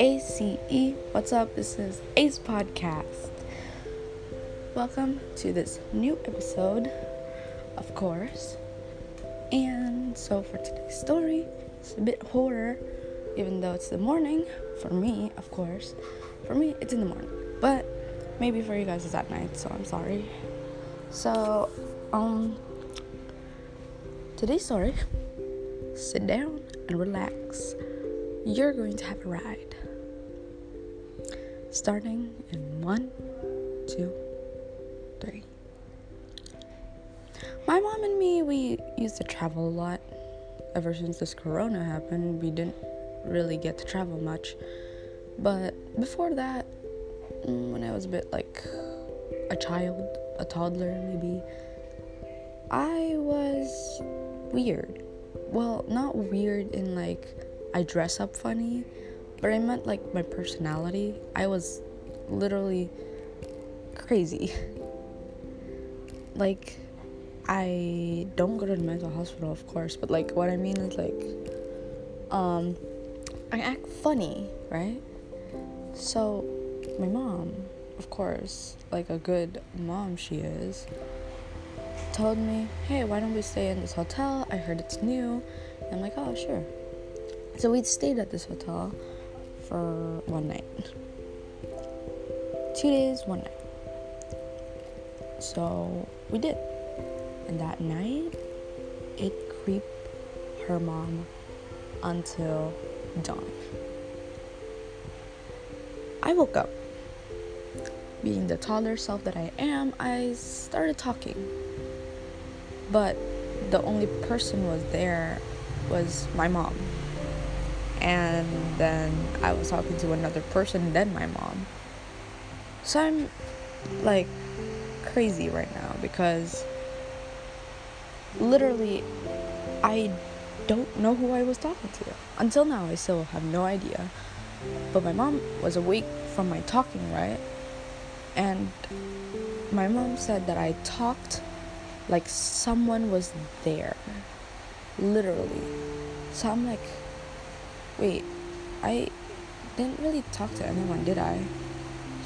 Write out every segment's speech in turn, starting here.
ACE, what's up? This is Ace Podcast. Welcome to this new episode, of course. And so, for today's story, it's a bit horror, even though it's the morning. For me, of course. For me, it's in the morning. But maybe for you guys, it's at night, so I'm sorry. So, um, today's story sit down and relax. You're going to have a ride. Starting in one, two, three. My mom and me, we used to travel a lot. Ever since this corona happened, we didn't really get to travel much. But before that, mm, when I was a bit like a child, a toddler maybe, I was weird. Well, not weird in like I dress up funny, but I meant like my personality. I was literally crazy. like I don't go to the mental hospital, of course, but like what I mean is like um I act funny, right? So my mom, of course, like a good mom she is, told me, hey, why don't we stay in this hotel? I heard it's new. And I'm like, oh, sure. So we stayed at this hotel for one night. Two days, one night. So we did. And that night, it creeped her mom until dawn. I woke up. Being the taller self that I am, I started talking. But the only person was there was my mom. And then I was talking to another person, then my mom. So I'm like crazy right now because literally I don't know who I was talking to. Until now, I still have no idea. But my mom was awake from my talking, right? And my mom said that I talked like someone was there. Literally. So I'm like, wait, I didn't really talk to anyone, did I?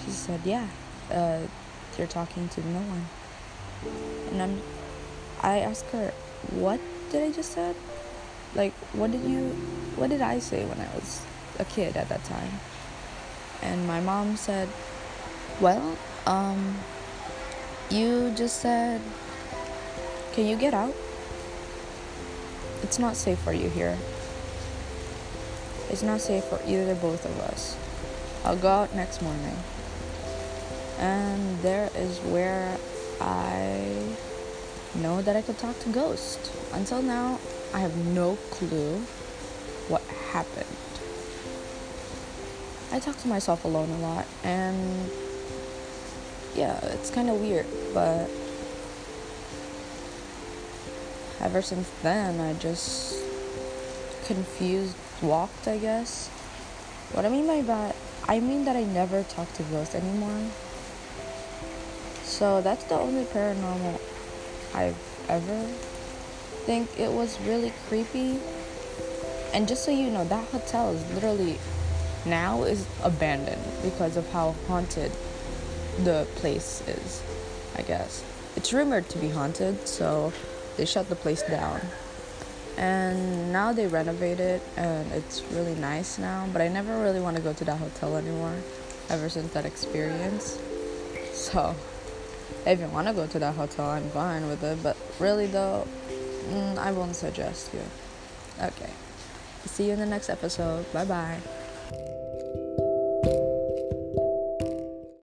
She said, yeah, uh, you're talking to no one. And I'm, I asked her, what did I just said? Like, what did you, what did I say when I was a kid at that time? And my mom said, well, um, you just said, can you get out? It's not safe for you here. It's not safe for either both of us. I'll go out next morning. And there is where I know that I could talk to ghosts. Until now, I have no clue what happened. I talk to myself alone a lot, and yeah, it's kind of weird, but ever since then, I just confused walked, I guess. What I mean by that, I mean that I never talk to ghosts anymore. So that's the only paranormal I've ever think it was really creepy. And just so you know, that hotel is literally now is abandoned because of how haunted the place is, I guess. It's rumored to be haunted, so they shut the place down. And now they renovate it and it's really nice now, but I never really want to go to that hotel anymore ever since that experience. So, if you want to go to that hotel, I'm fine with it, but really though, mm, I won't suggest you. Okay. See you in the next episode. Bye bye.